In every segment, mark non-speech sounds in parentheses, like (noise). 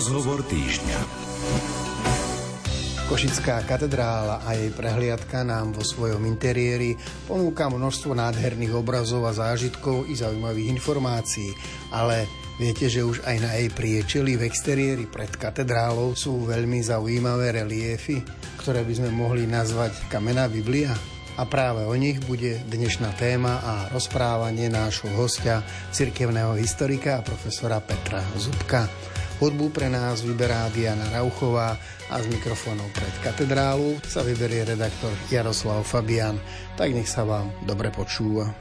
Rozhovor týždňa. Košická katedrála a jej prehliadka nám vo svojom interiéri ponúka množstvo nádherných obrazov a zážitkov i zaujímavých informácií, ale viete, že už aj na jej priečeli v exteriéri pred katedrálou sú veľmi zaujímavé reliefy, ktoré by sme mohli nazvať kamená Biblia? A práve o nich bude dnešná téma a rozprávanie nášho hostia, cirkevného historika a profesora Petra Zubka. Hudbu pre nás vyberá Diana Rauchová a z mikrofónov pred katedrálu sa vyberie redaktor Jaroslav Fabian. Tak nech sa vám dobre počúva.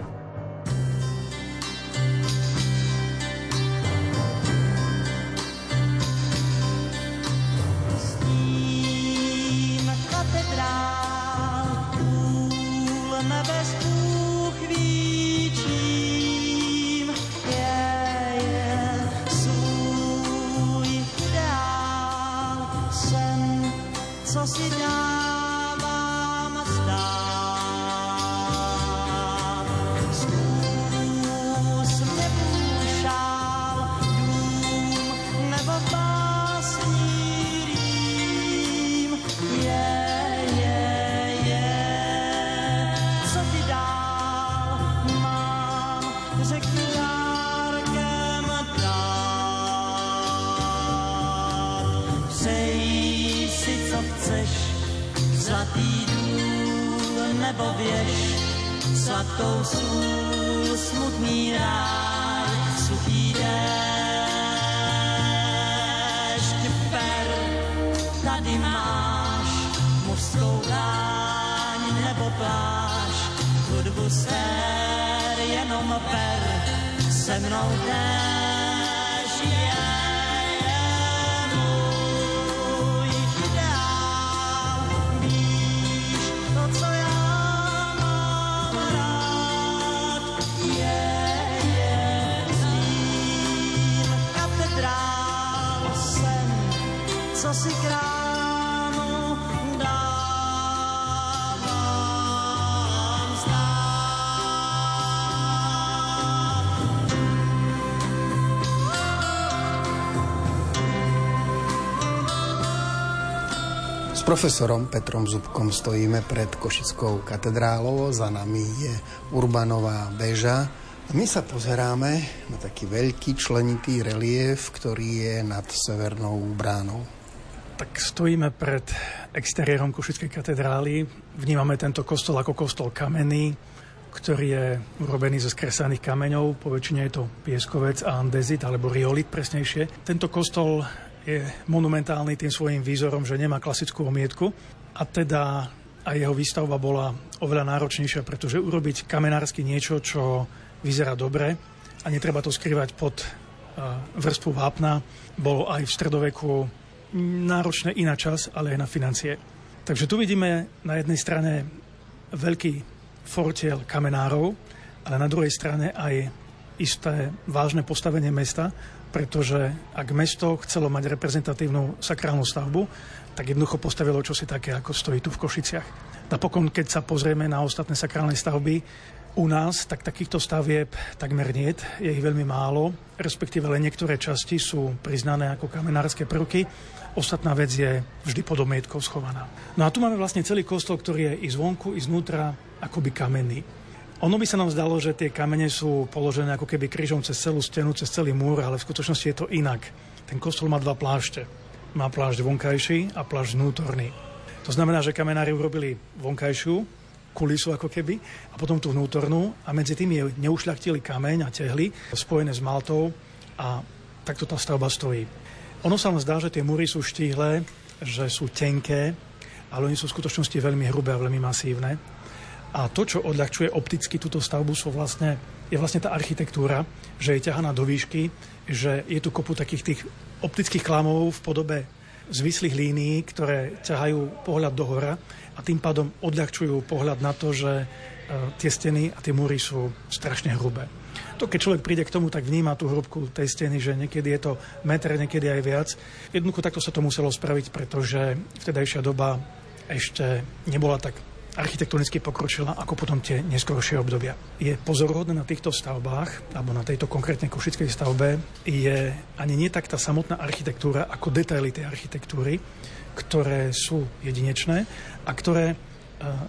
cestou snů, smutný ráj, suchý déšť. Per, tady máš mužskou dáň nebo pláž, hudbu ser, jenom per, se mnou déšť. Profesorom Petrom Zubkom stojíme pred Košickou katedrálou, za nami je Urbanová beža. My sa pozeráme na taký veľký členitý relief, ktorý je nad severnou bránou. Tak stojíme pred exteriérom Košickej katedrály. Vnímame tento kostol ako kostol kamenný, ktorý je urobený zo skresaných kameňov. Po väčšine je to pieskovec a andezit, alebo riolit presnejšie. Tento kostol je monumentálny tým svojim výzorom, že nemá klasickú omietku a teda aj jeho výstavba bola oveľa náročnejšia, pretože urobiť kamenársky niečo, čo vyzerá dobre a netreba to skrývať pod vrstvu vápna, bolo aj v stredoveku náročné i na čas, ale aj na financie. Takže tu vidíme na jednej strane veľký fortiel kamenárov, ale na druhej strane aj isté vážne postavenie mesta, pretože ak mesto chcelo mať reprezentatívnu sakrálnu stavbu, tak jednoducho postavilo čosi také, ako stojí tu v Košiciach. Napokon, keď sa pozrieme na ostatné sakrálne stavby u nás, tak takýchto stavieb takmer nie, je ich veľmi málo, respektíve len niektoré časti sú priznané ako kamenárske prvky, ostatná vec je vždy pod omietkou schovaná. No a tu máme vlastne celý kostol, ktorý je i zvonku, i znútra akoby kamenný. Ono by sa nám zdalo, že tie kamene sú položené ako keby krížom cez celú stenu, cez celý múr, ale v skutočnosti je to inak. Ten kostol má dva plášte. Má plášť vonkajší a plášť vnútorný. To znamená, že kamenári urobili vonkajšiu, kulisu ako keby, a potom tú vnútornú a medzi tým je neušľachtili kameň a tehly spojené s maltou a takto tá stavba stojí. Ono sa vám zdá, že tie múry sú štíhle, že sú tenké, ale oni sú v skutočnosti veľmi hrubé a veľmi masívne. A to, čo odľahčuje opticky túto stavbu, sú vlastne, je vlastne tá architektúra, že je ťahaná do výšky, že je tu kopu takých tých optických klamov v podobe zvislých línií, ktoré ťahajú pohľad do hora a tým pádom odľahčujú pohľad na to, že e, tie steny a tie múry sú strašne hrubé. To, keď človek príde k tomu, tak vníma tú hrubku tej steny, že niekedy je to meter, niekedy aj viac. Jednoducho takto sa to muselo spraviť, pretože vtedajšia doba ešte nebola tak architektonicky pokročila ako potom tie neskoršie obdobia. Je pozoruhodné na týchto stavbách, alebo na tejto konkrétnej košickej stavbe, je ani nie tak tá samotná architektúra, ako detaily tej architektúry, ktoré sú jedinečné a ktoré e,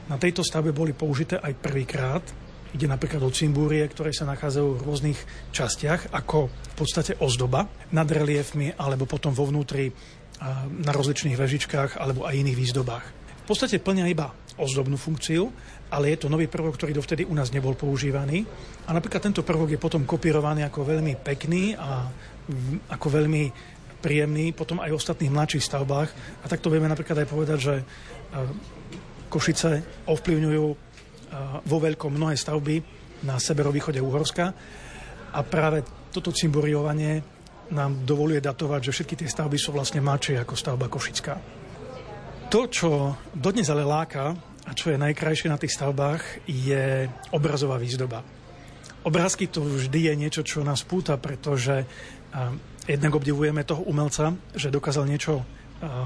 na tejto stavbe boli použité aj prvýkrát. Ide napríklad o cimbúrie, ktoré sa nachádzajú v rôznych častiach, ako v podstate ozdoba nad reliefmi, alebo potom vo vnútri e, na rozličných vežičkách alebo aj iných výzdobách. V podstate plnia iba ozdobnú funkciu, ale je to nový prvok, ktorý dovtedy u nás nebol používaný. A napríklad tento prvok je potom kopírovaný ako veľmi pekný a ako veľmi príjemný potom aj v ostatných mladších stavbách. A takto vieme napríklad aj povedať, že e, Košice ovplyvňujú e, vo veľkom mnohé stavby na severovýchode Uhorska a práve toto cimburiovanie nám dovoluje datovať, že všetky tie stavby sú vlastne mladšie ako stavba Košická. To, čo dodnes ale láka a čo je najkrajšie na tých stavbách, je obrazová výzdoba. Obrázky to vždy je niečo, čo nás púta, pretože jednak obdivujeme toho umelca, že dokázal niečo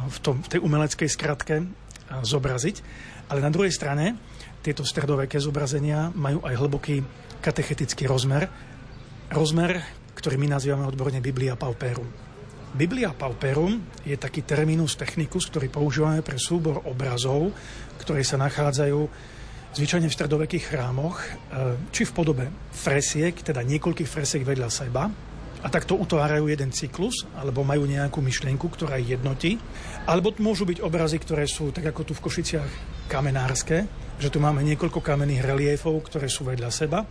v, tom, v tej umeleckej skratke zobraziť, ale na druhej strane tieto stredoveké zobrazenia majú aj hlboký katechetický rozmer, rozmer, ktorý my nazývame odborne Biblia Pauperum. Biblia Pauperum je taký terminus technicus, ktorý používame pre súbor obrazov, ktoré sa nachádzajú zvyčajne v stredovekých chrámoch, e, či v podobe fresiek, teda niekoľkých fresiek vedľa seba, a takto utvárajú jeden cyklus, alebo majú nejakú myšlienku, ktorá ich jednotí. Alebo môžu byť obrazy, ktoré sú, tak ako tu v Košiciach, kamenárske, že tu máme niekoľko kamenných reliefov, ktoré sú vedľa seba.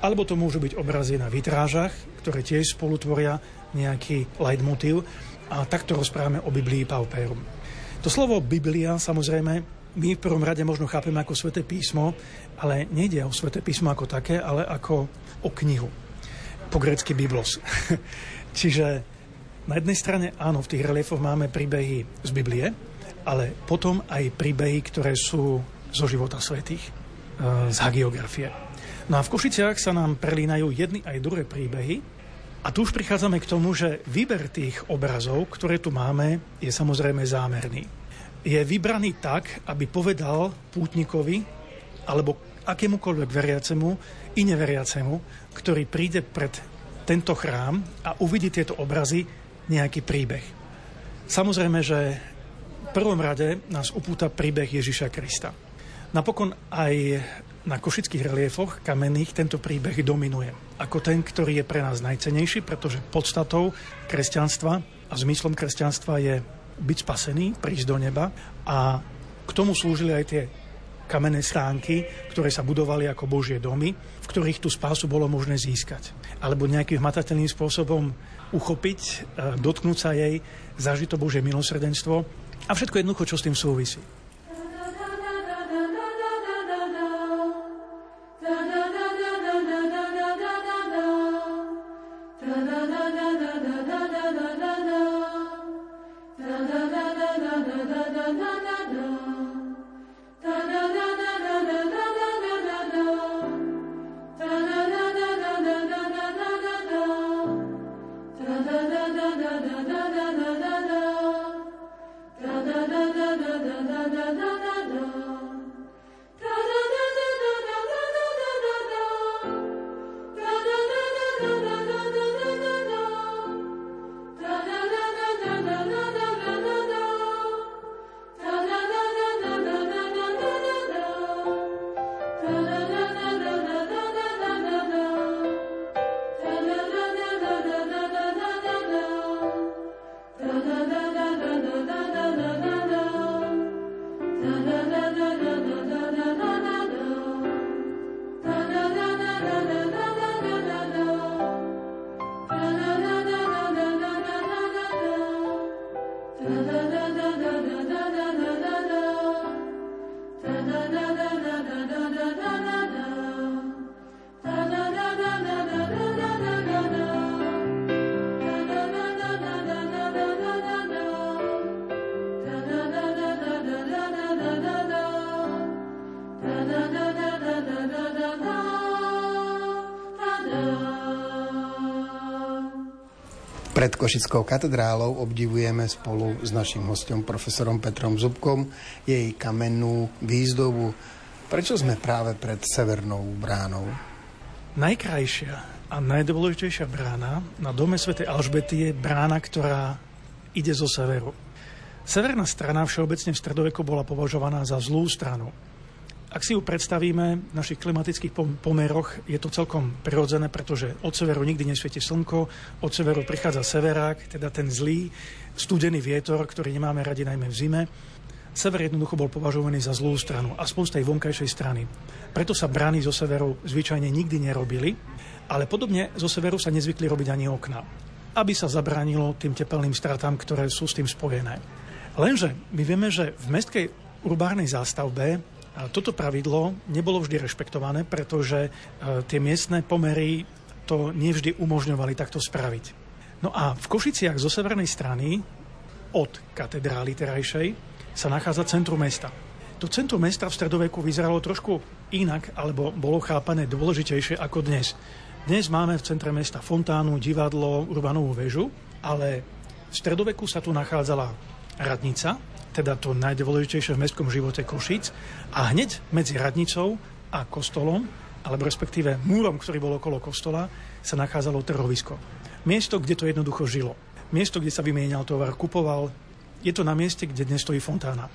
Alebo to môžu byť obrazy na vitrážach, ktoré tiež spolutvoria nejaký leitmotiv a takto rozprávame o Biblii Pauperum. To slovo Biblia samozrejme my v prvom rade možno chápeme ako sväté písmo, ale nejde o sväté písmo ako také, ale ako o knihu. Po grecky Biblos. (laughs) Čiže na jednej strane áno, v tých reliefoch máme príbehy z Biblie, ale potom aj príbehy, ktoré sú zo života svetých, e, z hagiografie. No a v Košiciach sa nám prelínajú jedny aj druhé príbehy, a tu už prichádzame k tomu, že výber tých obrazov, ktoré tu máme, je samozrejme zámerný. Je vybraný tak, aby povedal pútnikovi alebo akémukoľvek veriacemu i neveriacemu, ktorý príde pred tento chrám a uvidí tieto obrazy nejaký príbeh. Samozrejme, že v prvom rade nás upúta príbeh Ježiša Krista. Napokon aj na košických reliefoch kamenných tento príbeh dominuje. Ako ten, ktorý je pre nás najcenejší, pretože podstatou kresťanstva a zmyslom kresťanstva je byť spasený, prísť do neba a k tomu slúžili aj tie kamenné stánky, ktoré sa budovali ako Božie domy, v ktorých tú spásu bolo možné získať. Alebo nejakým hmatateľným spôsobom uchopiť, e, dotknúť sa jej, zažiť to Božie milosrdenstvo a všetko jednoducho, čo s tým súvisí. na na na. Pred Košickou katedrálou obdivujeme spolu s našim hostom profesorom Petrom Zubkom jej kamennú výzdobu Prečo sme práve pred severnou bránou? Najkrajšia a najdôležitejšia brána na dome svätej Alžbety je brána, ktorá ide zo severu. Severná strana všeobecne v stredoveku bola považovaná za zlú stranu. Ak si ju predstavíme v našich klimatických pomeroch, je to celkom prirodzené, pretože od severu nikdy nesvieti slnko, od severu prichádza severák, teda ten zlý, studený vietor, ktorý nemáme radi najmä v zime. Sever jednoducho bol považovaný za zlú stranu, aspoň z tej vonkajšej strany. Preto sa brány zo severu zvyčajne nikdy nerobili, ale podobne zo severu sa nezvykli robiť ani okna, aby sa zabránilo tým tepelným stratám, ktoré sú s tým spojené. Lenže my vieme, že v mestskej urbárnej zástavbe toto pravidlo nebolo vždy rešpektované, pretože e, tie miestne pomery to nevždy umožňovali takto spraviť. No a v Košiciach zo severnej strany od katedrály terajšej sa nachádza centrum mesta. To centrum mesta v stredoveku vyzeralo trošku inak, alebo bolo chápané dôležitejšie ako dnes. Dnes máme v centre mesta fontánu, divadlo, urbanovú väžu, ale v stredoveku sa tu nachádzala radnica, teda to najdôležitejšie v mestskom živote Košic. A hneď medzi radnicou a kostolom, alebo respektíve múrom, ktorý bol okolo kostola, sa nachádzalo trhovisko. Miesto, kde to jednoducho žilo. Miesto, kde sa vymienial tovar, kupoval. Je to na mieste, kde dnes stojí fontána.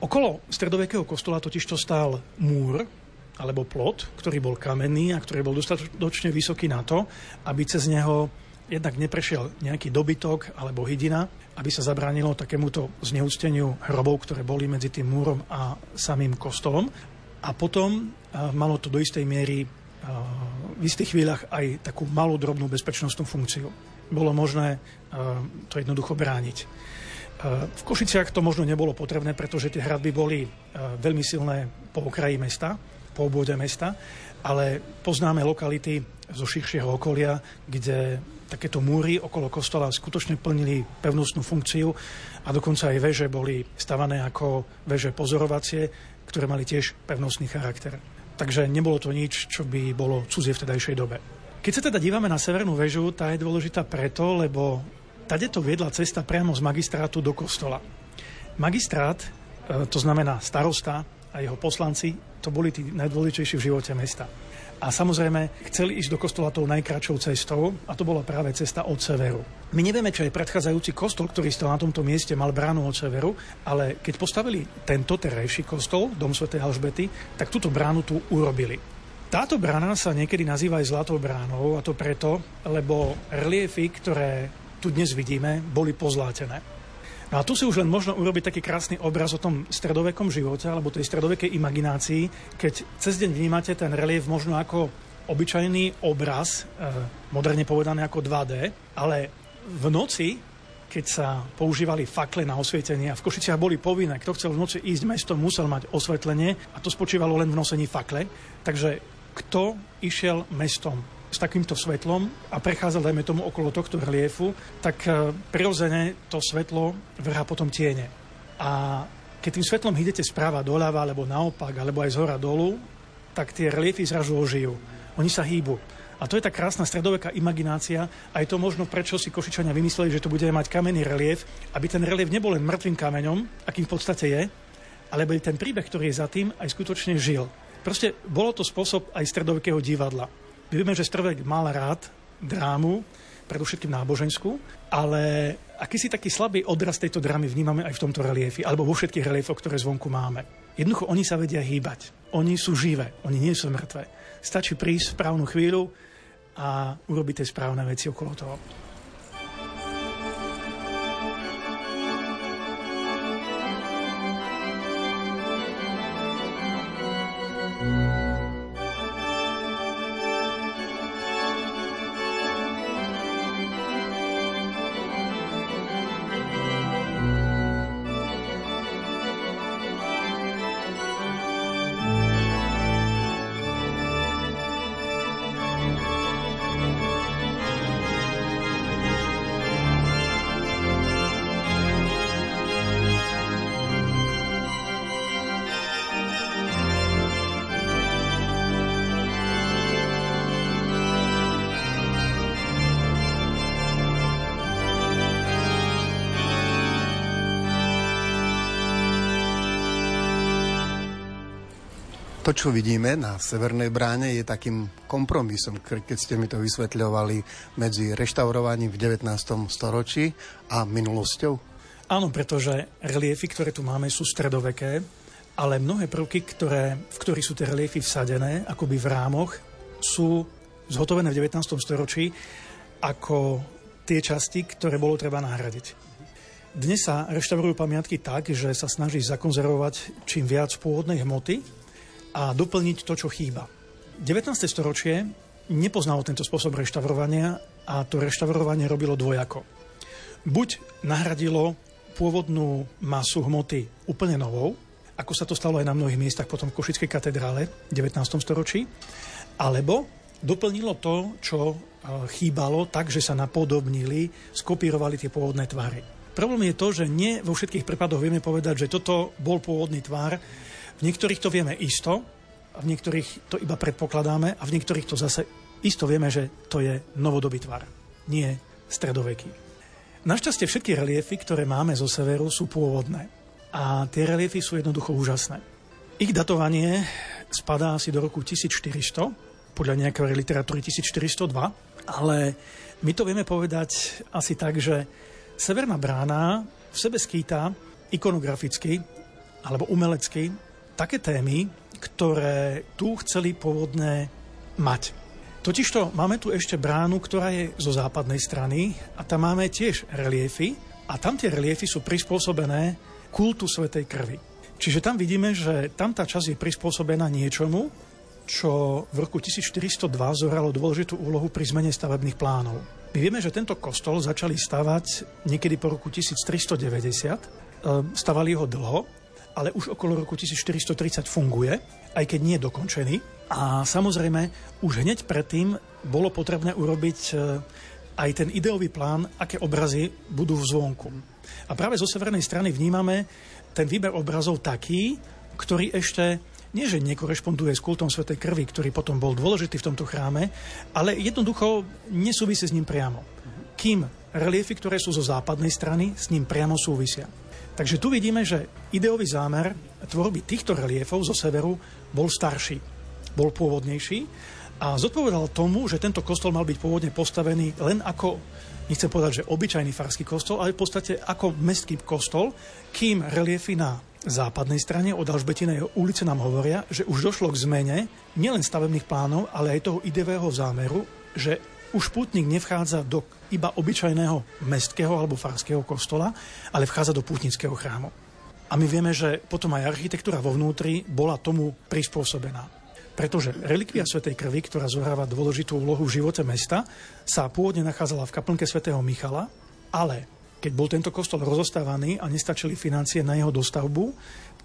Okolo stredovekého kostola totiž to stál múr, alebo plot, ktorý bol kamenný a ktorý bol dostatočne vysoký na to, aby cez neho jednak neprešiel nejaký dobytok alebo hydina, aby sa zabránilo takémuto zneústeniu hrobov, ktoré boli medzi tým múrom a samým kostolom. A potom malo to do istej miery v istých chvíľach aj takú malú drobnú bezpečnostnú funkciu. Bolo možné to jednoducho brániť. V Košiciach to možno nebolo potrebné, pretože tie hradby boli veľmi silné po okraji mesta, po obvode mesta, ale poznáme lokality zo širšieho okolia, kde takéto múry okolo kostola skutočne plnili pevnostnú funkciu a dokonca aj veže boli stavané ako veže pozorovacie, ktoré mali tiež pevnostný charakter. Takže nebolo to nič, čo by bolo cudzie v tedajšej dobe. Keď sa teda dívame na severnú väžu, tá je dôležitá preto, lebo tade to viedla cesta priamo z magistrátu do kostola. Magistrát, e, to znamená starosta a jeho poslanci, to boli tí najdôležitejší v živote mesta. A samozrejme, chceli ísť do kostola tou najkračšou cestou a to bola práve cesta od severu. My nevieme, čo je predchádzajúci kostol, ktorý stal na tomto mieste, mal bránu od severu, ale keď postavili tento terajší kostol, dom Sv. Alžbety, tak túto bránu tu urobili. Táto brána sa niekedy nazýva aj Zlatou bránou a to preto, lebo reliefy, ktoré tu dnes vidíme, boli pozlátené. No a tu si už len možno urobiť taký krásny obraz o tom stredovekom živote alebo tej stredovekej imaginácii, keď cez deň vnímate ten relief možno ako obyčajný obraz, e, moderne povedané ako 2D, ale v noci, keď sa používali fakle na osvietenie a v Košiciach boli povinné, kto chcel v noci ísť mestom, musel mať osvetlenie a to spočívalo len v nosení fakle. Takže kto išiel mestom s takýmto svetlom a prechádzal, dajme tomu, okolo tohto reliefu, tak e, prirodzene to svetlo vrhá potom tiene. A keď tým svetlom idete správa doľava, alebo naopak, alebo aj z hora dolu, tak tie reliefy zrazu ožijú. Oni sa hýbu. A to je tá krásna stredoveká imaginácia a je to možno, prečo si Košičania vymysleli, že to bude mať kamenný relief, aby ten relief nebol len mŕtvým kameňom, akým v podstate je, ale aby ten príbeh, ktorý je za tým, aj skutočne žil. Proste bolo to spôsob aj stredovekého divadla. Vieme, že Strvek mal rád drámu, predovšetkým náboženskú, ale akýsi taký slabý odraz tejto drámy vnímame aj v tomto reliefi, alebo vo všetkých reliefoch, ktoré zvonku máme. Jednoducho oni sa vedia hýbať. Oni sú živé, oni nie sú mŕtve. Stačí prísť v správnu chvíľu a urobiť tie správne veci okolo toho. To, čo vidíme na severnej bráne, je takým kompromisom, keď ste mi to vysvetľovali, medzi reštaurovaním v 19. storočí a minulosťou. Áno, pretože reliefy, ktoré tu máme, sú stredoveké, ale mnohé prvky, ktoré, v ktorých sú tie reliefy vsadené, akoby v rámoch, sú zhotovené v 19. storočí ako tie časti, ktoré bolo treba nahradiť. Dnes sa reštaurujú pamiatky tak, že sa snaží zakonzervovať čím viac pôvodnej hmoty a doplniť to, čo chýba. 19. storočie nepoznalo tento spôsob reštaurovania a to reštaurovanie robilo dvojako. Buď nahradilo pôvodnú masu hmoty úplne novou, ako sa to stalo aj na mnohých miestach potom v Košickej katedrále v 19. storočí, alebo doplnilo to, čo e, chýbalo tak, že sa napodobnili, skopírovali tie pôvodné tvary. Problém je to, že nie vo všetkých prípadoch vieme povedať, že toto bol pôvodný tvar. V niektorých to vieme isto, a v niektorých to iba predpokladáme a v niektorých to zase isto vieme, že to je novodobý tvar, nie stredoveký. Našťastie všetky reliefy, ktoré máme zo severu, sú pôvodné. A tie reliefy sú jednoducho úžasné. Ich datovanie spadá asi do roku 1400, podľa nejakej literatúry 1402, ale my to vieme povedať asi tak, že Severná brána v sebe skýta ikonograficky alebo umelecky také témy, ktoré tu chceli pôvodné mať. Totižto máme tu ešte bránu, ktorá je zo západnej strany a tam máme tiež reliefy a tam tie reliefy sú prispôsobené kultu Svetej krvi. Čiže tam vidíme, že tam tá časť je prispôsobená niečomu, čo v roku 1402 zohralo dôležitú úlohu pri zmene stavebných plánov. My vieme, že tento kostol začali stavať niekedy po roku 1390. Ehm, stavali ho dlho, ale už okolo roku 1430 funguje, aj keď nie je dokončený. A samozrejme, už hneď predtým bolo potrebné urobiť e, aj ten ideový plán, aké obrazy budú v zvonku. A práve zo severnej strany vnímame ten výber obrazov taký, ktorý ešte nie že nekorešponduje s kultom Svetej krvi, ktorý potom bol dôležitý v tomto chráme, ale jednoducho nesúvisí s ním priamo. Kým reliefy, ktoré sú zo západnej strany, s ním priamo súvisia. Takže tu vidíme, že ideový zámer tvorby týchto reliefov zo severu bol starší bol pôvodnejší a zodpovedal tomu, že tento kostol mal byť pôvodne postavený len ako, nechcem povedať, že obyčajný farský kostol, ale v podstate ako mestský kostol, kým reliefy na západnej strane od Alžbetinej ulice nám hovoria, že už došlo k zmene nielen stavebných plánov, ale aj toho ideového zámeru, že už pútnik nevchádza do iba obyčajného mestského alebo farského kostola, ale vchádza do pútnického chrámu. A my vieme, že potom aj architektúra vo vnútri bola tomu prispôsobená. Pretože relikvia Svetej krvi, ktorá zohráva dôležitú úlohu v živote mesta, sa pôvodne nachádzala v kaplnke Svetého Michala, ale keď bol tento kostol rozostávaný a nestačili financie na jeho dostavbu,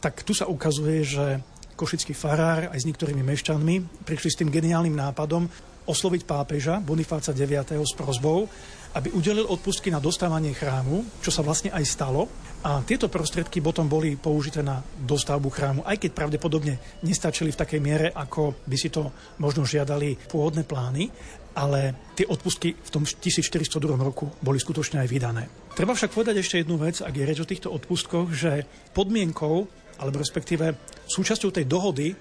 tak tu sa ukazuje, že košický farár aj s niektorými mešťanmi prišli s tým geniálnym nápadom osloviť pápeža Bonifáca IX. s prozbou, aby udelil odpustky na dostávanie chrámu, čo sa vlastne aj stalo. A tieto prostriedky potom boli použité na dostavbu chrámu, aj keď pravdepodobne nestačili v takej miere, ako by si to možno žiadali pôvodné plány, ale tie odpustky v tom 1402 roku boli skutočne aj vydané. Treba však povedať ešte jednu vec, ak je reč o týchto odpustkoch, že podmienkou, alebo respektíve súčasťou tej dohody,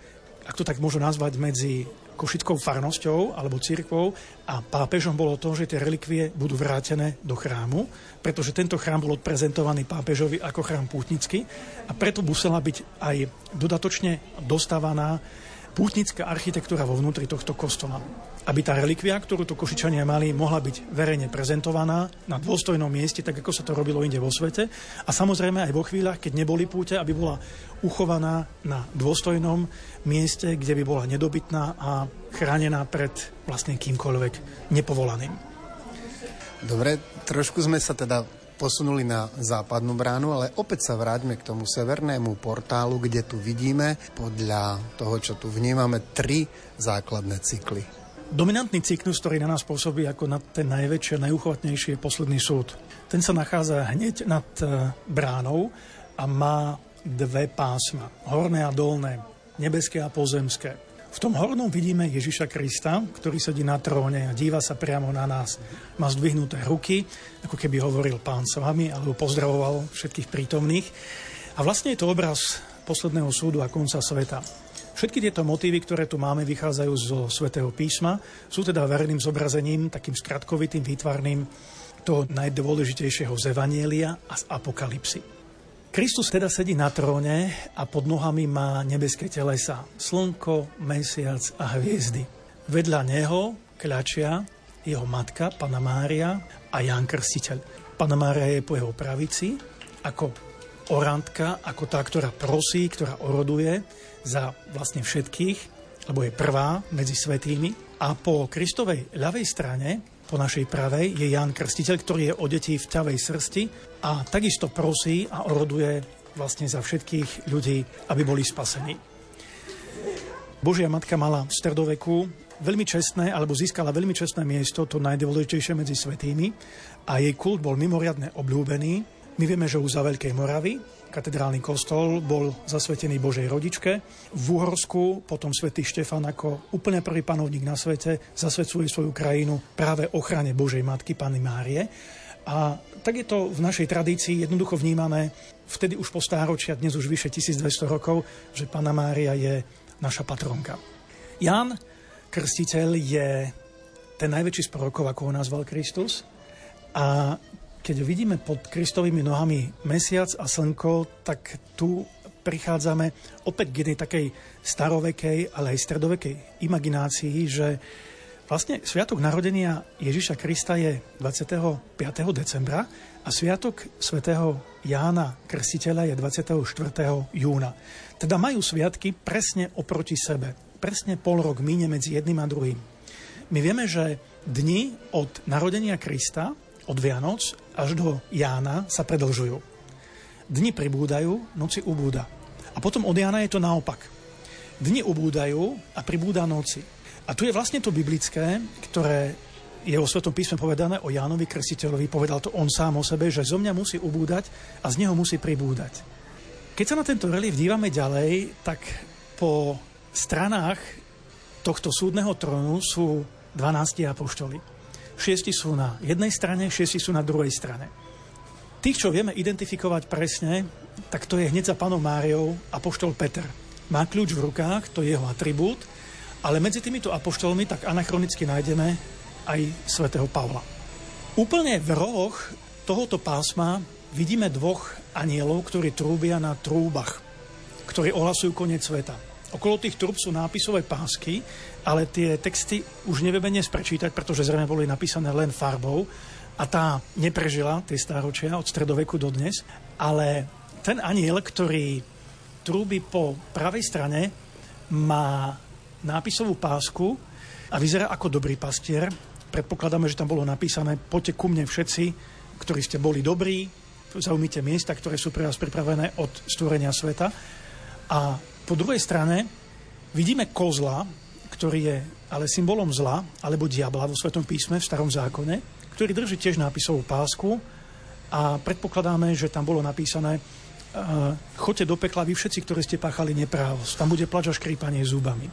ak to tak môžu nazvať, medzi košickou farnosťou alebo cirkvou a pápežom bolo to, že tie relikvie budú vrátené do chrámu, pretože tento chrám bol odprezentovaný pápežovi ako chrám pútnický a preto musela byť aj dodatočne dostávaná pútnická architektúra vo vnútri tohto kostola. Aby tá relikvia, ktorú tu Košičania mali, mohla byť verejne prezentovaná na dôstojnom mieste, tak ako sa to robilo inde vo svete. A samozrejme aj vo chvíľach, keď neboli púte, aby bola uchovaná na dôstojnom mieste, kde by bola nedobytná a chránená pred vlastne kýmkoľvek nepovolaným. Dobre, trošku sme sa teda posunuli na západnú bránu, ale opäť sa vráťme k tomu severnému portálu, kde tu vidíme podľa toho, čo tu vnímame, tri základné cykly. Dominantný cyklus, ktorý na nás pôsobí ako na ten najväčší a najuchvatnejší je posledný súd. Ten sa nachádza hneď nad e, bránou a má dve pásma, horné a dolné, nebeské a pozemské. V tom hornom vidíme Ježiša Krista, ktorý sedí na tróne a díva sa priamo na nás. Má zdvihnuté ruky, ako keby hovoril pán s vami, alebo pozdravoval všetkých prítomných. A vlastne je to obraz posledného súdu a konca sveta. Všetky tieto motívy, ktoré tu máme, vychádzajú zo svätého písma, sú teda verným zobrazením, takým skratkovitým, výtvarným toho najdôležitejšieho z Evanielia a z Apokalipsy. Kristus teda sedí na tróne a pod nohami má nebeské telesa, slnko, mesiac a hviezdy. Vedľa neho kľačia jeho matka, Pana Mária a Ján Krstiteľ. Pana Mária je po jeho pravici ako orantka, ako tá, ktorá prosí, ktorá oroduje za vlastne všetkých, lebo je prvá medzi svetými. A po Kristovej ľavej strane po našej pravej je Ján Krstiteľ, ktorý je o deti v ťavej srsti a takisto prosí a oroduje vlastne za všetkých ľudí, aby boli spasení. Božia matka mala v stredoveku veľmi čestné, alebo získala veľmi čestné miesto, to najdôležitejšie medzi svetými a jej kult bol mimoriadne obľúbený. My vieme, že už za Veľkej Moravy katedrálny kostol bol zasvetený Božej rodičke. V Úhorsku potom svätý Štefan ako úplne prvý panovník na svete zasvedcuje svoju krajinu práve ochrane Božej matky Panny Márie. A tak je to v našej tradícii jednoducho vnímané, vtedy už po stáročia, dnes už vyše 1200 rokov, že Panna Mária je naša patronka. Jan Krstiteľ je ten najväčší z prorokov, ako ho nazval Kristus. A keď vidíme pod Kristovými nohami mesiac a slnko, tak tu prichádzame opäť k jednej takej starovekej, ale aj stredovekej imaginácii, že vlastne Sviatok narodenia Ježiša Krista je 25. decembra a Sviatok svätého Jána Krstiteľa je 24. júna. Teda majú sviatky presne oproti sebe. Presne pol rok míne medzi jedným a druhým. My vieme, že dni od narodenia Krista od Vianoc až do Jána sa predlžujú. Dni pribúdajú, noci ubúda. A potom od Jána je to naopak. Dni ubúdajú a pribúda noci. A tu je vlastne to biblické, ktoré je o Svetom písme povedané o Jánovi Krstiteľovi. Povedal to on sám o sebe, že zo mňa musí ubúdať a z neho musí pribúdať. Keď sa na tento relief dívame ďalej, tak po stranách tohto súdneho trónu sú 12 apoštoli šiesti sú na jednej strane, šiesti sú na druhej strane. Tých, čo vieme identifikovať presne, tak to je hneď za panom Máriou apoštol Peter. Má kľúč v rukách, to je jeho atribút, ale medzi týmito apoštolmi tak anachronicky nájdeme aj svätého Pavla. Úplne v rohoch tohoto pásma vidíme dvoch anielov, ktorí trúbia na trúbach, ktorí ohlasujú koniec sveta. Okolo tých trúb sú nápisové pásky, ale tie texty už nevieme dnes prečítať, pretože zrejme boli napísané len farbou a tá neprežila tie stáročia od stredoveku do dnes. Ale ten aniel, ktorý trúbi po pravej strane, má nápisovú pásku a vyzerá ako dobrý pastier. Predpokladáme, že tam bolo napísané poďte ku mne všetci, ktorí ste boli dobrí, zaujmite miesta, ktoré sú pre vás pripravené od stvorenia sveta. A po druhej strane vidíme kozla, ktorý je ale symbolom zla, alebo diabla vo Svetom písme, v Starom zákone, ktorý drží tiež nápisovú pásku a predpokladáme, že tam bolo napísané uh, choďte do pekla vy všetci, ktorí ste páchali neprávosť. Tam bude plač a škrípanie zúbami.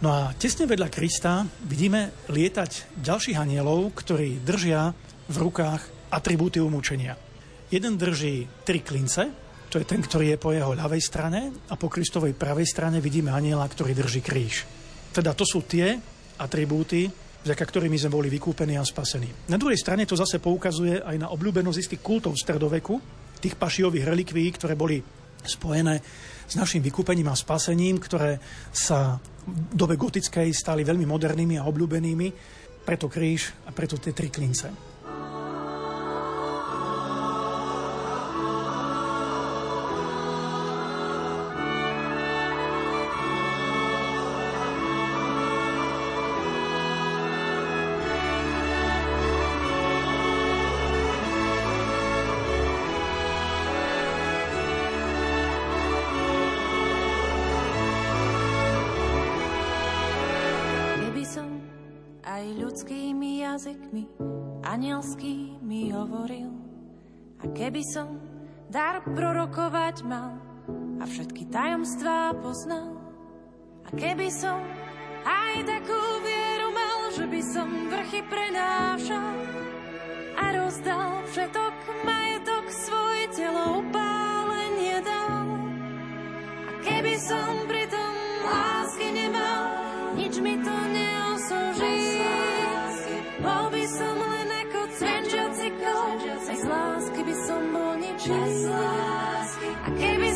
No a tesne vedľa Krista vidíme lietať ďalších anielov, ktorí držia v rukách atribúty umúčenia. Jeden drží tri klince, to je ten, ktorý je po jeho ľavej strane a po Kristovej pravej strane vidíme aniela, ktorý drží kríž. Teda to sú tie atribúty, vďaka ktorými sme boli vykúpení a spasení. Na druhej strane to zase poukazuje aj na obľúbenosť istých kultov stredoveku, tých pašiových relikví, ktoré boli spojené s našim vykúpením a spasením, ktoré sa v dobe gotickej stali veľmi modernými a obľúbenými, preto kríž a preto tie tri klince. by som dar prorokovať mal a všetky tajomstvá poznal. A keby som aj takú vieru mal, že by som vrchy prenášal a rozdal všetok majetok svoje telo upálenie dal. A keby som pritom lásky nemal, nič mi to neoslúži, bol by som len čas lásky. A keby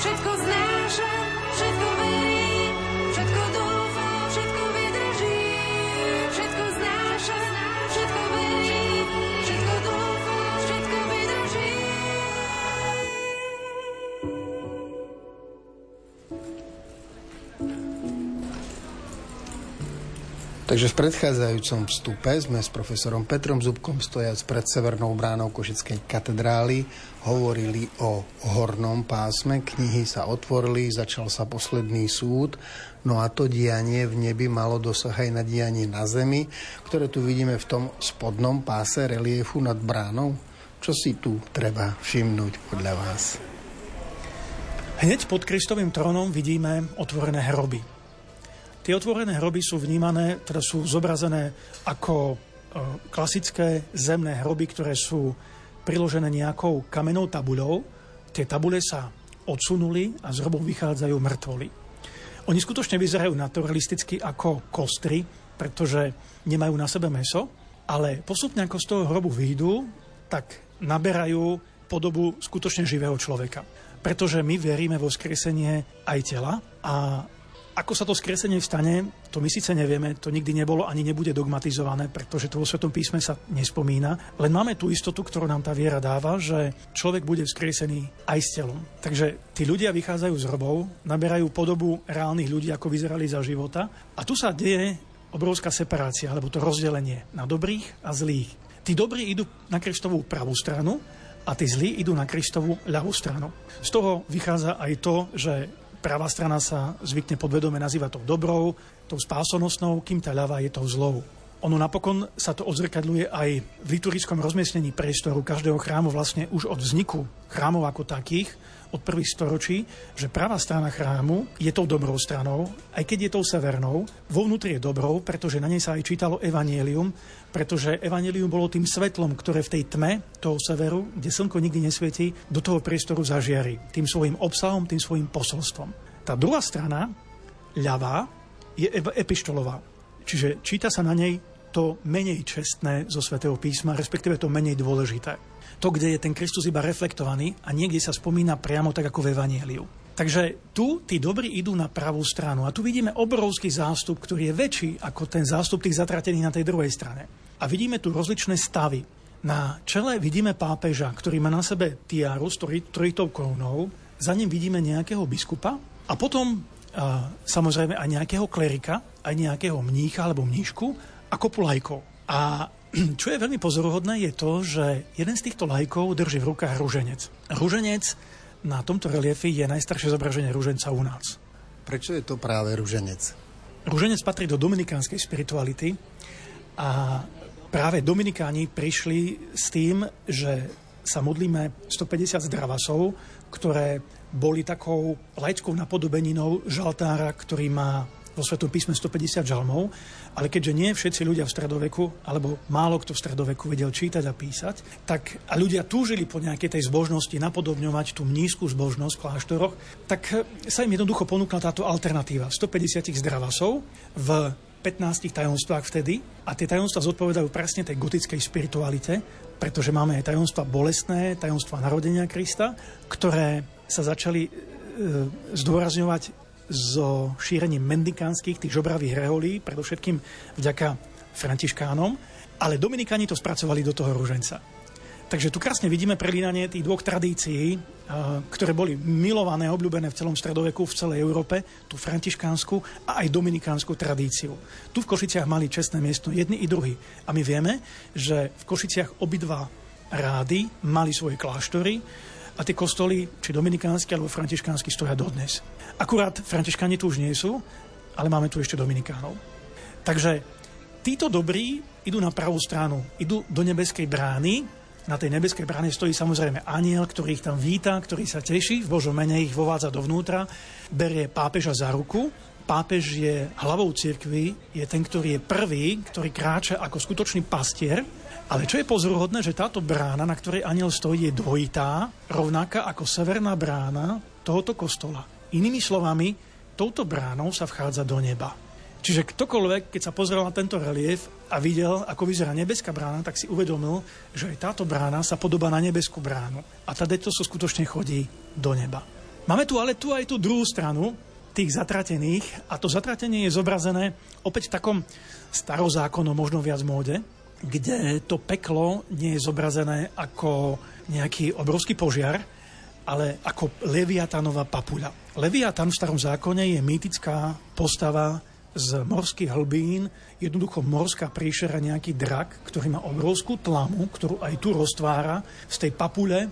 Všetko znáša, Takže v predchádzajúcom vstupe sme s profesorom Petrom Zubkom stojac pred severnou bránou Košickej katedrály hovorili o hornom pásme, knihy sa otvorili, začal sa posledný súd, no a to dianie v nebi malo dosah aj na dianie na zemi, ktoré tu vidíme v tom spodnom páse reliefu nad bránou. Čo si tu treba všimnúť podľa vás? Hneď pod Kristovým trónom vidíme otvorené hroby. Tie otvorené hroby sú vnímané, teda sú zobrazené ako e, klasické zemné hroby, ktoré sú priložené nejakou kamennou tabuľou. Tie tabule sa odsunuli a z hrobov vychádzajú mŕtvoli. Oni skutočne vyzerajú naturalisticky ako kostry, pretože nemajú na sebe meso, ale postupne ako z toho hrobu výjdu, tak naberajú podobu skutočne živého človeka. Pretože my veríme vo skresenie aj tela a ako sa to skresenie stane, to my síce nevieme, to nikdy nebolo ani nebude dogmatizované, pretože to vo Svetom písme sa nespomína, len máme tú istotu, ktorú nám tá viera dáva, že človek bude vzkriesený aj s telom. Takže tí ľudia vychádzajú z hrobov, naberajú podobu reálnych ľudí, ako vyzerali za života a tu sa deje obrovská separácia, alebo to rozdelenie na dobrých a zlých. Tí dobrí idú na Kristovú pravú stranu a tí zlí idú na Kristovú ľavú stranu. Z toho vychádza aj to, že Pravá strana sa zvykne podvedome nazývať tou dobrou, tou spásonosnou, kým tá ľava je tou zlou. Ono napokon sa to odzrkadľuje aj v liturgickom rozmiestnení priestoru každého chrámu vlastne už od vzniku chrámov ako takých, od prvých storočí, že pravá strana chrámu je tou dobrou stranou, aj keď je tou severnou. Vo vnútri je dobrou, pretože na nej sa aj čítalo evanielium, pretože evanielium bolo tým svetlom, ktoré v tej tme toho severu, kde slnko nikdy nesvietí, do toho priestoru zažiari. Tým svojim obsahom, tým svojim posolstvom. Tá druhá strana, ľavá, je epištolová. Čiže číta sa na nej to menej čestné zo svätého písma, respektíve to menej dôležité. To, kde je ten Kristus iba reflektovaný a niekde sa spomína priamo tak ako v Evangeliu. Takže tu tí dobrí idú na pravú stranu a tu vidíme obrovský zástup, ktorý je väčší ako ten zástup tých zatratených na tej druhej strane. A vidíme tu rozličné stavy. Na čele vidíme pápeža, ktorý má na sebe tiaru s trojitou korunou, za ním vidíme nejakého biskupa a potom a, samozrejme aj nejakého klerika, aj nejakého mnícha alebo mníšku a kopu. A (clears throat) čo je veľmi pozoruhodné je to, že jeden z týchto lajkov drží v rukách rúženec. Rúženec na tomto reliefi je najstaršie zobraženie rúženca u nás. Prečo je to práve rúženec? Rúženec patrí do dominikánskej spirituality a práve dominikáni prišli s tým, že sa modlíme 150 zdravasov, ktoré boli takou laickou napodobeninou žaltára, ktorý má vo Svetom písme 150 žalmov, ale keďže nie všetci ľudia v stredoveku, alebo málo kto v stredoveku vedel čítať a písať, tak a ľudia túžili po nejakej tej zbožnosti napodobňovať tú nízku zbožnosť v kláštoroch, tak sa im jednoducho ponúkla táto alternatíva. 150 zdravasov v 15 tajomstvách vtedy a tie tajomstvá zodpovedajú presne tej gotickej spiritualite, pretože máme aj tajomstva bolestné, tajomstva narodenia Krista, ktoré sa začali e, zdôrazňovať so šírením mendikánskych, tých žobravých reholí, predovšetkým vďaka františkánom, ale Dominikáni to spracovali do toho ruženca. Takže tu krásne vidíme prelínanie tých dvoch tradícií, ktoré boli milované, obľúbené v celom stredoveku, v celej Európe, tú františkánsku a aj dominikánsku tradíciu. Tu v Košiciach mali čestné miesto jedni i druhý. A my vieme, že v Košiciach obidva rády mali svoje kláštory a tie kostoly, či dominikánsky alebo františkánsky, stoja dodnes. Akurát františkáni tu už nie sú, ale máme tu ešte dominikánov. Takže títo dobrí idú na pravú stranu, idú do nebeskej brány, na tej nebeskej bráne stojí samozrejme aniel, ktorý ich tam víta, ktorý sa teší, v Božom mene ich vovádza dovnútra, berie pápeža za ruku. Pápež je hlavou cirkvy, je ten, ktorý je prvý, ktorý kráča ako skutočný pastier. Ale čo je pozoruhodné, že táto brána, na ktorej aniel stojí, je dvojitá, rovnaká ako severná brána tohoto kostola. Inými slovami, touto bránou sa vchádza do neba. Čiže ktokoľvek, keď sa pozrel na tento relief a videl, ako vyzerá nebeská brána, tak si uvedomil, že aj táto brána sa podobá na nebeskú bránu. A tá deto sa skutočne chodí do neba. Máme tu ale tu aj tú druhú stranu, tých zatratených a to zatratenie je zobrazené opäť v takom starozákonom, možno viac móde, kde to peklo nie je zobrazené ako nejaký obrovský požiar, ale ako Leviatanová papuľa. Leviatan v starom zákone je mýtická postava z morských hlbín, jednoducho morská príšera, nejaký drak, ktorý má obrovskú tlamu, ktorú aj tu roztvára. Z tej papule e,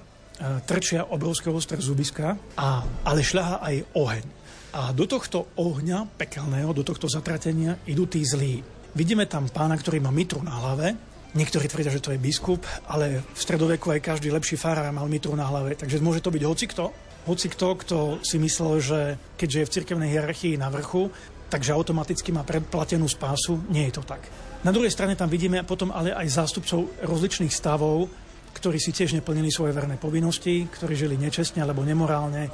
trčia obrovské ostré zubiska, a, ale šľaha aj oheň. A do tohto ohňa pekelného, do tohto zatratenia idú tí zlí. Vidíme tam pána, ktorý má mitru na hlave, Niektorí tvrdia, že to je biskup, ale v stredoveku aj každý lepší farár mal mitru na hlave, takže môže to byť hocikto. Hocikto, kto si myslel, že keďže je v cirkevnej hierarchii na vrchu, takže automaticky má predplatenú spásu. Nie je to tak. Na druhej strane tam vidíme potom ale aj zástupcov rozličných stavov, ktorí si tiež neplnili svoje verné povinnosti, ktorí žili nečestne alebo nemorálne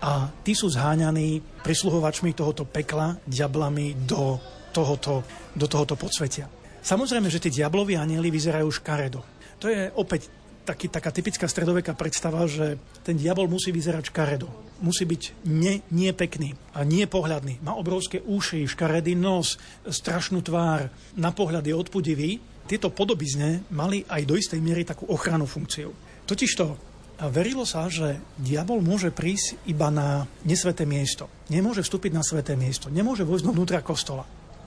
a tí sú zháňaní prisluhovačmi tohoto pekla, diablami do tohoto, do tohoto podsvetia. Samozrejme, že tí diablovi anieli vyzerajú škaredo. To je opäť taký, taká typická stredoveká predstava, že ten diabol musí vyzerať škaredo. Musí byť nie, nie pekný a nie pohľadný. Má obrovské uši, škaredý nos, strašnú tvár. Na pohľad je odpudivý. Tieto podobizne mali aj do istej miery takú ochranu funkciu. Totižto verilo sa, že diabol môže prísť iba na nesveté miesto. Nemôže vstúpiť na sveté miesto. Nemôže vojsť vnútra kostola.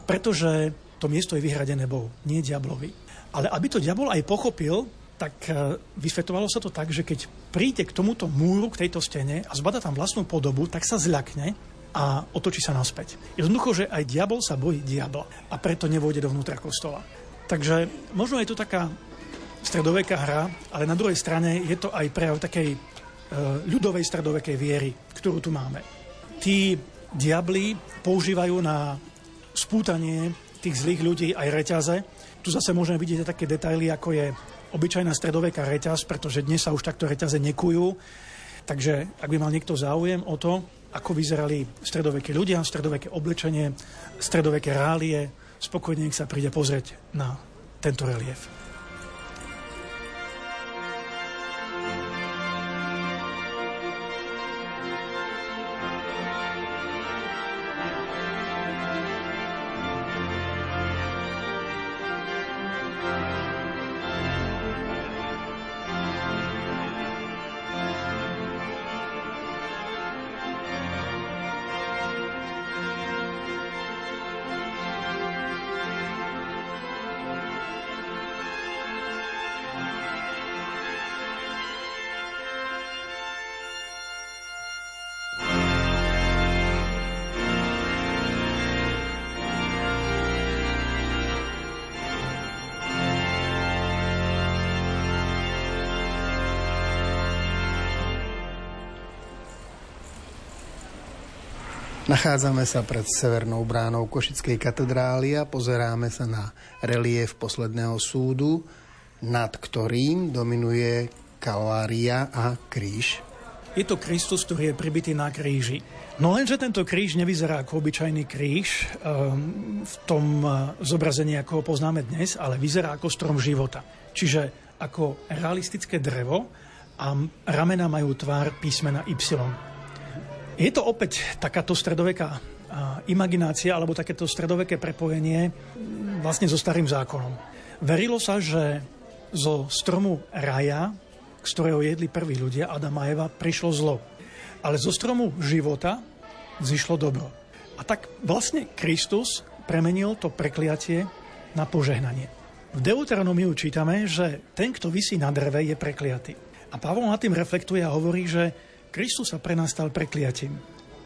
Pretože to miesto je vyhradené Bohu, nie diablovi. Ale aby to diabol aj pochopil, tak e, vysvetovalo sa to tak, že keď príde k tomuto múru, k tejto stene a zbada tam vlastnú podobu, tak sa zľakne a otočí sa naspäť. Jednoducho, že aj diabol sa bojí diabla a preto nevôjde dovnútra kostola. Takže možno je to taká stredoveká hra, ale na druhej strane je to aj prejav takej e, ľudovej stredovekej viery, ktorú tu máme. Tí diabli používajú na spútanie tých zlých ľudí aj reťaze. Tu zase môžeme vidieť také detaily, ako je obyčajná stredoveká reťaz, pretože dnes sa už takto reťaze nekujú. Takže ak by mal niekto záujem o to, ako vyzerali stredoveké ľudia, stredoveké oblečenie, stredoveké rálie, spokojne sa príde pozrieť na tento relief. Nachádzame sa pred severnou bránou Košickej katedrály a pozeráme sa na relief posledného súdu, nad ktorým dominuje Kalvária a kríž. Je to Kristus, ktorý je pribitý na kríži. No lenže tento kríž nevyzerá ako obyčajný kríž ehm, v tom eh, zobrazení, ako ho poznáme dnes, ale vyzerá ako strom života. Čiže ako realistické drevo, a ramena majú tvár písmena Y. Je to opäť takáto stredoveká imaginácia alebo takéto stredoveké prepojenie vlastne so starým zákonom. Verilo sa, že zo stromu raja, z ktorého jedli prví ľudia, Adam a Eva, prišlo zlo. Ale zo stromu života zišlo dobro. A tak vlastne Kristus premenil to prekliatie na požehnanie. V Deuteronomiu čítame, že ten, kto vysí na dreve, je prekliatý. A Pavol nad tým reflektuje a hovorí, že Kristus sa pre nás stal prekliatím.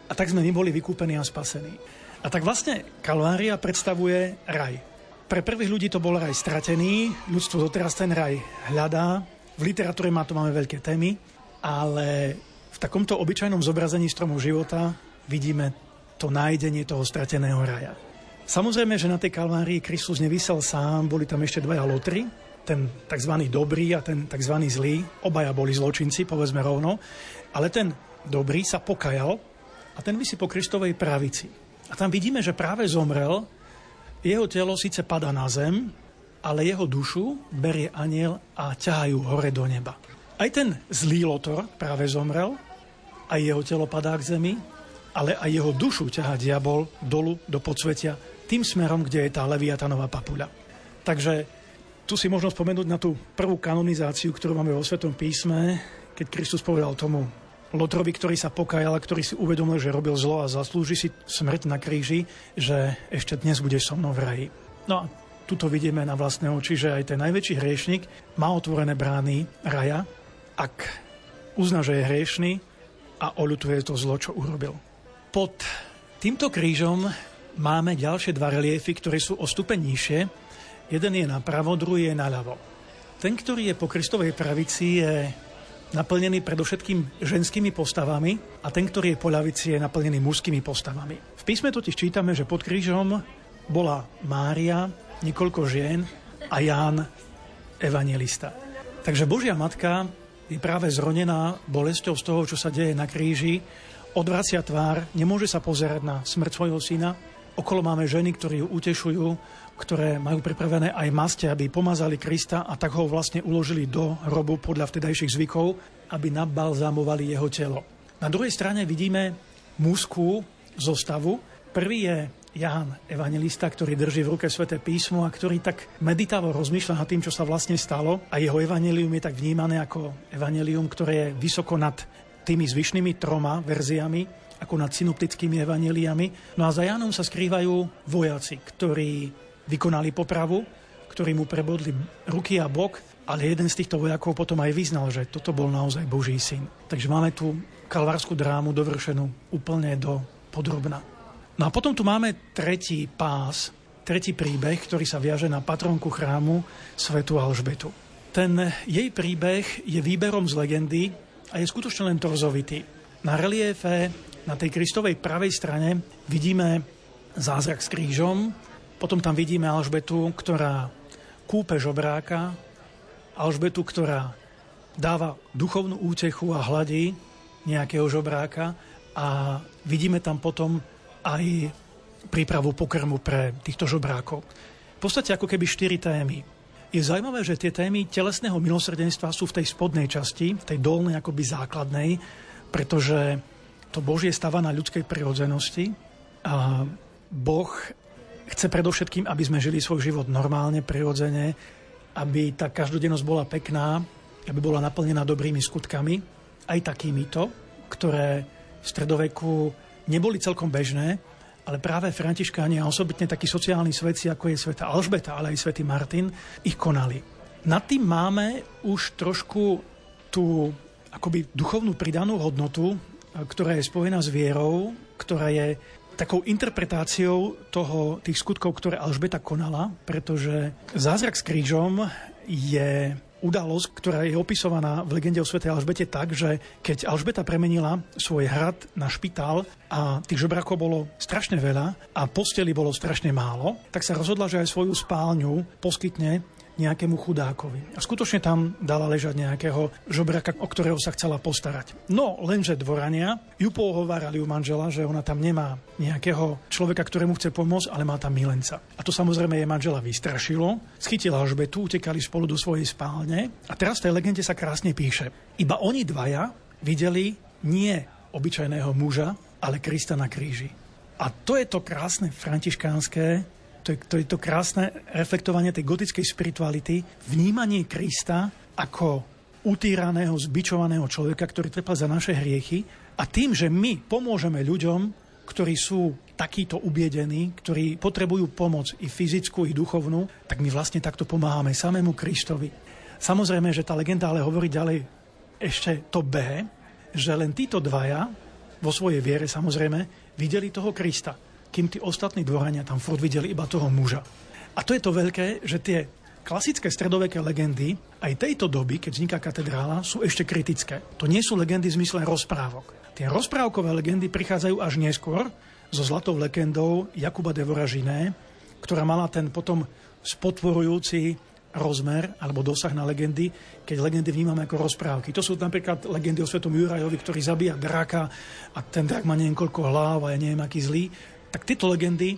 A tak sme my boli vykúpení a spasení. A tak vlastne Kalvária predstavuje raj. Pre prvých ľudí to bol raj stratený, ľudstvo doteraz ten raj hľadá, v literatúre má to máme veľké témy, ale v takomto obyčajnom zobrazení stromu života vidíme to nájdenie toho strateného raja. Samozrejme, že na tej Kalvárii Kristus nevysel sám, boli tam ešte dvaja lotry, ten tzv. dobrý a ten tzv. zlý. Obaja boli zločinci, povedzme rovno, ale ten dobrý sa pokajal a ten vysí po Kristovej pravici. A tam vidíme, že práve zomrel, jeho telo síce pada na zem, ale jeho dušu berie aniel a ťahajú hore do neba. Aj ten zlý lotor práve zomrel, aj jeho telo padá k zemi, ale aj jeho dušu ťaha diabol dolu do podsvetia, tým smerom, kde je tá Leviatanová papuľa. Takže tu si možno spomenúť na tú prvú kanonizáciu, ktorú máme vo Svetom písme, keď Kristus povedal tomu Lotrovi, ktorý sa pokajal, ktorý si uvedomil, že robil zlo a zaslúži si smrť na kríži, že ešte dnes budeš so mnou v raji. No a tuto vidíme na vlastné oči, že aj ten najväčší hriešnik má otvorené brány raja, ak uzná, že je hriešný a oľutuje to zlo, čo urobil. Pod týmto krížom máme ďalšie dva reliefy, ktoré sú o stupeň nižšie. Jeden je napravo, druhý je naľavo. Ten, ktorý je po Kristovej pravici, je naplnený predovšetkým ženskými postavami a ten, ktorý je po ľavici, je naplnený mužskými postavami. V písme totiž čítame, že pod krížom bola Mária, niekoľko žien a Ján, evangelista. Takže Božia Matka je práve zronená bolesťou z toho, čo sa deje na kríži odvracia tvár, nemôže sa pozerať na smrť svojho syna. Okolo máme ženy, ktorí ju utešujú, ktoré majú pripravené aj maste, aby pomazali Krista a tak ho vlastne uložili do hrobu podľa vtedajších zvykov, aby nabalzámovali jeho telo. Na druhej strane vidíme mužskú zostavu. Prvý je Ján, evangelista, ktorý drží v ruke sväté písmo a ktorý tak meditávo rozmýšľa nad tým, čo sa vlastne stalo. A jeho evanelium je tak vnímané ako evanelium, ktoré je vysoko nad tými zvyšnými troma verziami, ako nad synoptickými evaneliami. No a za Jánom sa skrývajú vojaci, ktorí vykonali popravu, ktorí mu prebodli ruky a bok, ale jeden z týchto vojakov potom aj vyznal, že toto bol naozaj Boží syn. Takže máme tu kalvárskú drámu dovršenú úplne do podrobna. No a potom tu máme tretí pás, tretí príbeh, ktorý sa viaže na patronku chrámu Svetu Alžbetu. Ten jej príbeh je výberom z legendy, a je skutočne len torzovitý. Na reliefe na tej Kristovej pravej strane vidíme zázrak s krížom, potom tam vidíme Alžbetu, ktorá kúpe žobráka, Alžbetu, ktorá dáva duchovnú útechu a hladí nejakého žobráka a vidíme tam potom aj prípravu pokrmu pre týchto žobrákov. V podstate ako keby štyri témy. Je zaujímavé, že tie témy telesného milosrdenstva sú v tej spodnej časti, v tej dolnej akoby základnej, pretože to Božie stáva na ľudskej prirodzenosti a Boh chce predovšetkým, aby sme žili svoj život normálne, prirodzene, aby tá každodennosť bola pekná, aby bola naplnená dobrými skutkami, aj takýmito, ktoré v stredoveku neboli celkom bežné, ale práve františkáni a osobitne takí sociálni svedci, ako je sveta Alžbeta, ale aj svätý Martin, ich konali. Nad tým máme už trošku tú akoby duchovnú pridanú hodnotu, ktorá je spojená s vierou, ktorá je takou interpretáciou toho, tých skutkov, ktoré Alžbeta konala, pretože zázrak s krížom je udalosť, ktorá je opisovaná v legende o Sv. Alžbete tak, že keď Alžbeta premenila svoj hrad na špitál a tých žobrakov bolo strašne veľa a posteli bolo strašne málo, tak sa rozhodla, že aj svoju spálňu poskytne nejakému chudákovi. A skutočne tam dala ležať nejakého žobraka, o ktorého sa chcela postarať. No, lenže dvorania ju pohovárali u manžela, že ona tam nemá nejakého človeka, ktorému chce pomôcť, ale má tam milenca. A to samozrejme jej manžela vystrašilo. Schytila Alžbetu, utekali spolu do svojej spálne. A teraz v tej legende sa krásne píše. Iba oni dvaja videli nie obyčajného muža, ale Krista na kríži. A to je to krásne františkánske, to je, to je to krásne reflektovanie tej gotickej spirituality, vnímanie Krista ako utýraného, zbičovaného človeka, ktorý trpel za naše hriechy a tým, že my pomôžeme ľuďom, ktorí sú takíto ubiedení, ktorí potrebujú pomoc i fyzickú, i duchovnú, tak my vlastne takto pomáhame samému Kristovi. Samozrejme, že tá legenda ale hovorí ďalej ešte to B, že len títo dvaja vo svojej viere samozrejme videli toho Krista kým tí ostatní dvorania tam furt videli iba toho muža. A to je to veľké, že tie klasické stredoveké legendy aj tejto doby, keď vzniká katedrála, sú ešte kritické. To nie sú legendy v zmysle rozprávok. Tie rozprávkové legendy prichádzajú až neskôr so zlatou legendou Jakuba de Voražiné, ktorá mala ten potom spotvorujúci rozmer alebo dosah na legendy, keď legendy vnímame ako rozprávky. To sú napríklad legendy o svetom Jurajovi, ktorý zabíja draka a ten drak má neviem koľko hlav a je neviem aký zlý tak tieto legendy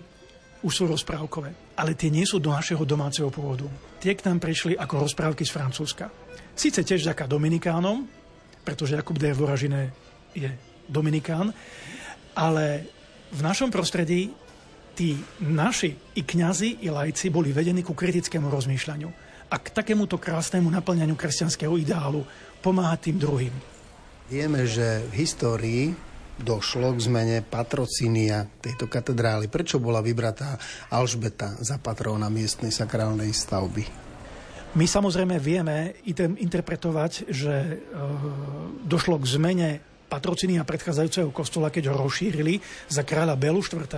už sú rozprávkové. Ale tie nie sú do našeho domáceho pôvodu. Tie k nám prišli ako rozprávky z Francúzska. Sice tiež vďaka Dominikánom, pretože Jakub de Voražine je Dominikán, ale v našom prostredí tí naši i kňazi, i lajci boli vedení ku kritickému rozmýšľaniu a k takémuto krásnemu naplňaniu kresťanského ideálu pomáhať tým druhým. Vieme, že v histórii došlo k zmene patrocínia tejto katedrály? Prečo bola vybratá Alžbeta za patróna miestnej sakrálnej stavby? My samozrejme vieme interpretovať, že e, došlo k zmene patrocínia predchádzajúceho kostola, keď ho rozšírili za kráľa Belu IV.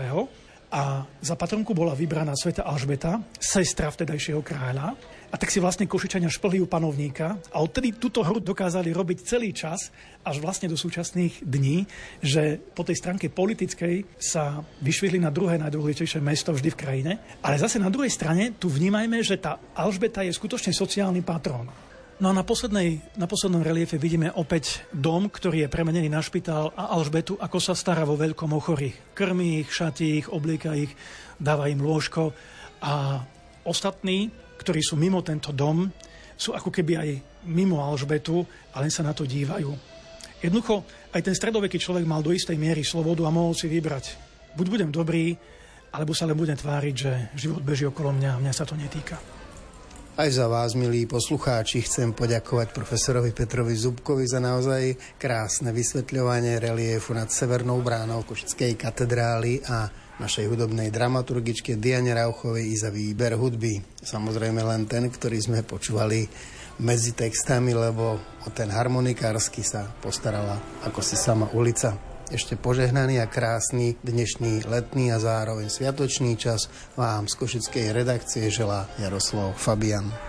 A za patronku bola vybraná sveta Alžbeta, sestra vtedajšieho kráľa. A tak si vlastne Košičania šplhli u panovníka a odtedy túto hru dokázali robiť celý čas, až vlastne do súčasných dní, že po tej stránke politickej sa vyšvihli na druhé najdôležitejšie mesto vždy v krajine. Ale zase na druhej strane tu vnímajme, že tá Alžbeta je skutočne sociálny patrón. No a na, poslednej, na poslednom reliefe vidíme opäť dom, ktorý je premenený na špitál a Alžbetu, ako sa stará vo veľkom o chorých. Krmí ich, šatí ich, oblieka ich, dáva im lôžko a ostatní ktorí sú mimo tento dom, sú ako keby aj mimo Alžbetu a len sa na to dívajú. Jednoducho, aj ten stredoveký človek mal do istej miery slobodu a mohol si vybrať. Buď budem dobrý, alebo sa len budem tváriť, že život beží okolo mňa a mňa sa to netýka. Aj za vás, milí poslucháči, chcem poďakovať profesorovi Petrovi Zubkovi za naozaj krásne vysvetľovanie reliefu nad Severnou bránou Košickej katedrály a našej hudobnej dramaturgičke Diane Rauchovej i za výber hudby. Samozrejme len ten, ktorý sme počúvali medzi textami, lebo o ten harmonikársky sa postarala ako si sama ulica. Ešte požehnaný a krásny dnešný letný a zároveň sviatočný čas vám z Košickej redakcie želá Jaroslav Fabian.